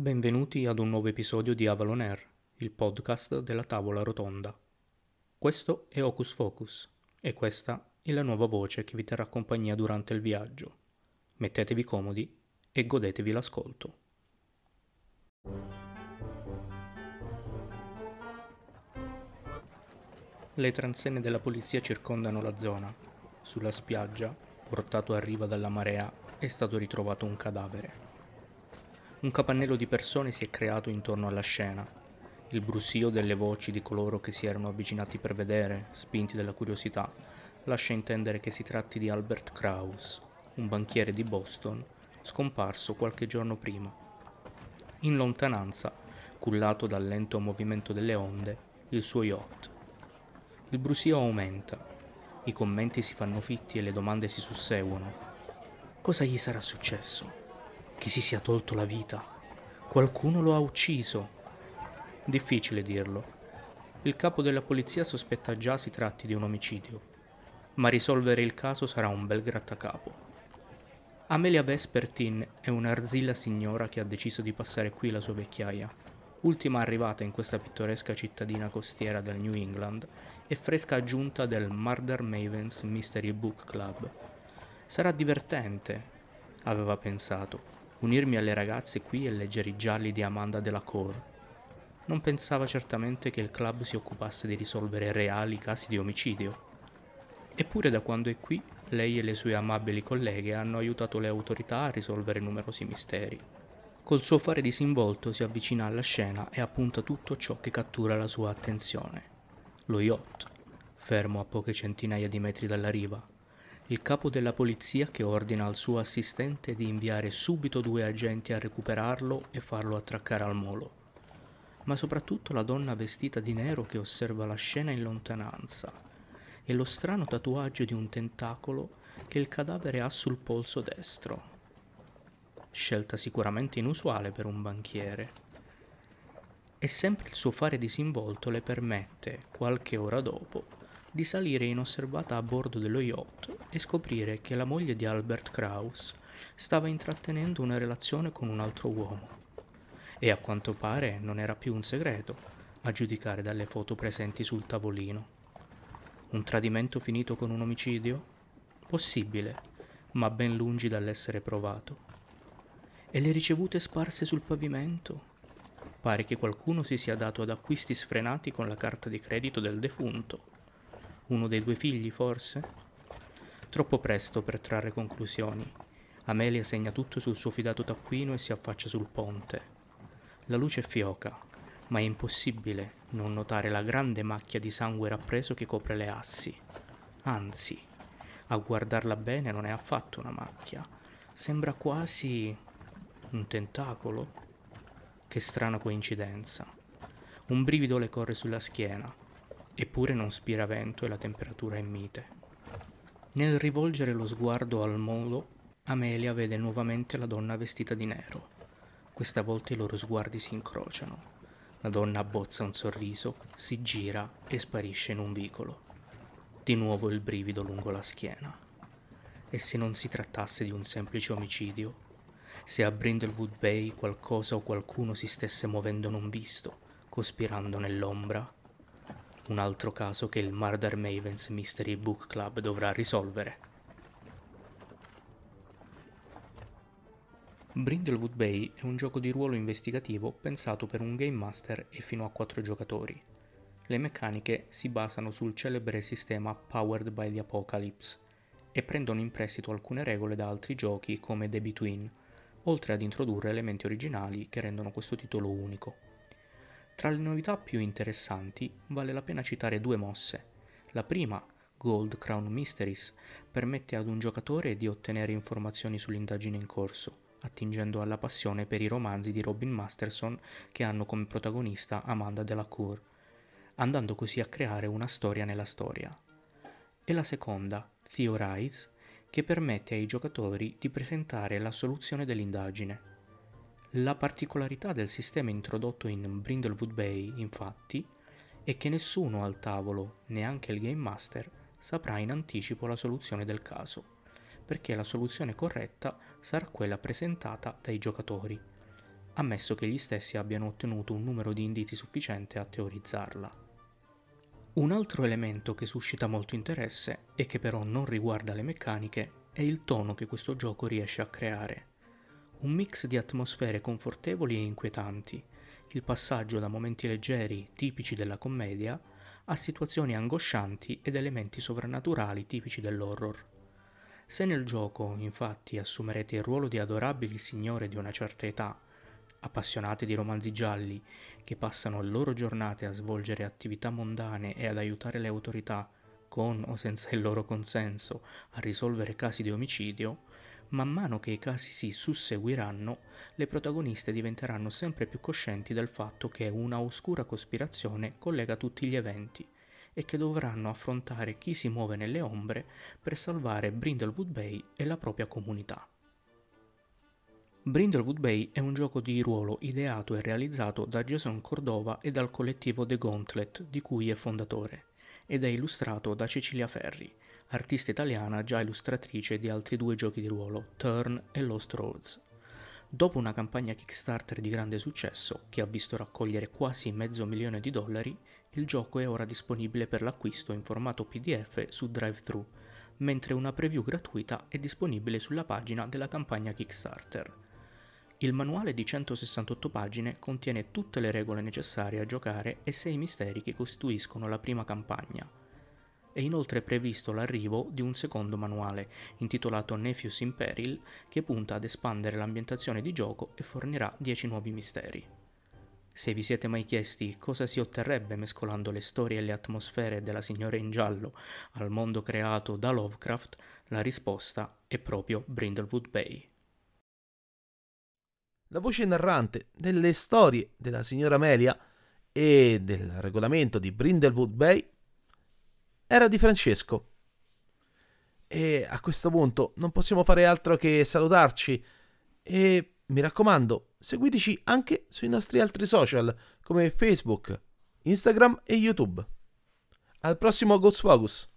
Benvenuti ad un nuovo episodio di Avalon Air, il podcast della tavola rotonda. Questo è Hocus Focus e questa è la nuova voce che vi terrà compagnia durante il viaggio. Mettetevi comodi e godetevi l'ascolto. Le transenne della polizia circondano la zona. Sulla spiaggia, portato a riva dalla marea, è stato ritrovato un cadavere. Un capannello di persone si è creato intorno alla scena. Il brusio delle voci di coloro che si erano avvicinati per vedere, spinti dalla curiosità, lascia intendere che si tratti di Albert Kraus, un banchiere di Boston, scomparso qualche giorno prima. In lontananza, cullato dal lento movimento delle onde, il suo yacht. Il brusio aumenta, i commenti si fanno fitti e le domande si susseguono. Cosa gli sarà successo? Che si sia tolto la vita. Qualcuno lo ha ucciso. Difficile dirlo. Il capo della polizia sospetta già si tratti di un omicidio, ma risolvere il caso sarà un bel grattacapo. Amelia Vespertin è un'arzilla signora che ha deciso di passare qui la sua vecchiaia, ultima arrivata in questa pittoresca cittadina costiera del New England e fresca aggiunta del Murder Mavens Mystery Book Club. Sarà divertente, aveva pensato, unirmi alle ragazze qui e leggere i gialli di Amanda Delacour. Non pensava certamente che il club si occupasse di risolvere reali casi di omicidio. Eppure da quando è qui, lei e le sue amabili colleghe hanno aiutato le autorità a risolvere numerosi misteri. Col suo fare disinvolto si avvicina alla scena e appunta tutto ciò che cattura la sua attenzione. Lo yacht, fermo a poche centinaia di metri dalla riva, il capo della polizia che ordina al suo assistente di inviare subito due agenti a recuperarlo e farlo attraccare al molo. Ma soprattutto la donna vestita di nero che osserva la scena in lontananza e lo strano tatuaggio di un tentacolo che il cadavere ha sul polso destro. Scelta sicuramente inusuale per un banchiere. E sempre il suo fare disinvolto le permette, qualche ora dopo, di salire inosservata a bordo dello yacht e scoprire che la moglie di Albert Kraus stava intrattenendo una relazione con un altro uomo. E a quanto pare non era più un segreto, a giudicare dalle foto presenti sul tavolino. Un tradimento finito con un omicidio? Possibile, ma ben lungi dall'essere provato. E le ricevute sparse sul pavimento? Pare che qualcuno si sia dato ad acquisti sfrenati con la carta di credito del defunto uno dei due figli, forse? Troppo presto per trarre conclusioni. Amelia segna tutto sul suo fidato taccuino e si affaccia sul ponte. La luce fioca, ma è impossibile non notare la grande macchia di sangue rappreso che copre le assi. Anzi, a guardarla bene non è affatto una macchia. Sembra quasi un tentacolo. Che strana coincidenza. Un brivido le corre sulla schiena eppure non spira vento e la temperatura è mite. Nel rivolgere lo sguardo al molo, Amelia vede nuovamente la donna vestita di nero. Questa volta i loro sguardi si incrociano. La donna abbozza un sorriso, si gira e sparisce in un vicolo. Di nuovo il brivido lungo la schiena. E se non si trattasse di un semplice omicidio? Se a Brindlewood Bay qualcosa o qualcuno si stesse muovendo non visto, cospirando nell'ombra? Un altro caso che il Murder Mavens Mystery Book Club dovrà risolvere. Brindlewood Bay è un gioco di ruolo investigativo pensato per un game master e fino a 4 giocatori. Le meccaniche si basano sul celebre sistema Powered by the Apocalypse e prendono in prestito alcune regole da altri giochi come The Between, oltre ad introdurre elementi originali che rendono questo titolo unico. Tra le novità più interessanti vale la pena citare due mosse. La prima, Gold Crown Mysteries, permette ad un giocatore di ottenere informazioni sull'indagine in corso, attingendo alla passione per i romanzi di Robin Masterson che hanno come protagonista Amanda Delacour, andando così a creare una storia nella storia. E la seconda, Theorize, che permette ai giocatori di presentare la soluzione dell'indagine, la particolarità del sistema introdotto in Brindlewood Bay, infatti, è che nessuno al tavolo, neanche il Game Master, saprà in anticipo la soluzione del caso, perché la soluzione corretta sarà quella presentata dai giocatori. ammesso che gli stessi abbiano ottenuto un numero di indizi sufficiente a teorizzarla. Un altro elemento che suscita molto interesse e che però non riguarda le meccaniche è il tono che questo gioco riesce a creare. Un mix di atmosfere confortevoli e inquietanti, il passaggio da momenti leggeri, tipici della commedia, a situazioni angoscianti ed elementi sovrannaturali tipici dell'horror. Se nel gioco, infatti, assumerete il ruolo di adorabili signore di una certa età, appassionate di romanzi gialli, che passano le loro giornate a svolgere attività mondane e ad aiutare le autorità, con o senza il loro consenso, a risolvere casi di omicidio, man mano che i casi si susseguiranno, le protagoniste diventeranno sempre più coscienti del fatto che una oscura cospirazione collega tutti gli eventi e che dovranno affrontare chi si muove nelle ombre per salvare Brindlewood Bay e la propria comunità. Brindlewood Bay è un gioco di ruolo ideato e realizzato da Jason Cordova e dal collettivo The Gauntlet, di cui è fondatore, ed è illustrato da Cecilia Ferri, artista italiana già illustratrice di altri due giochi di ruolo, Turn e Lost Roads. Dopo una campagna Kickstarter di grande successo, che ha visto raccogliere quasi mezzo milione di dollari, il gioco è ora disponibile per l'acquisto in formato PDF su DriveThru, mentre una preview gratuita è disponibile sulla pagina della campagna Kickstarter. Il manuale di 168 pagine contiene tutte le regole necessarie a giocare e 6 misteri che costituiscono la prima campagna. È inoltre previsto l'arrivo di un secondo manuale, intitolato Nephews in Peril, che punta ad espandere l'ambientazione di gioco e fornirà 10 nuovi misteri. Se vi siete mai chiesti cosa si otterrebbe mescolando le storie e le atmosfere della Signora in Giallo al mondo creato da Lovecraft, la risposta è proprio Brindlewood Bay. La voce narrante delle storie della signora Amelia e del regolamento di Brindlewood Bay era di Francesco. E a questo punto non possiamo fare altro che salutarci e mi raccomando, seguiteci anche sui nostri altri social come Facebook, Instagram e YouTube. Al prossimo Ghost Focus!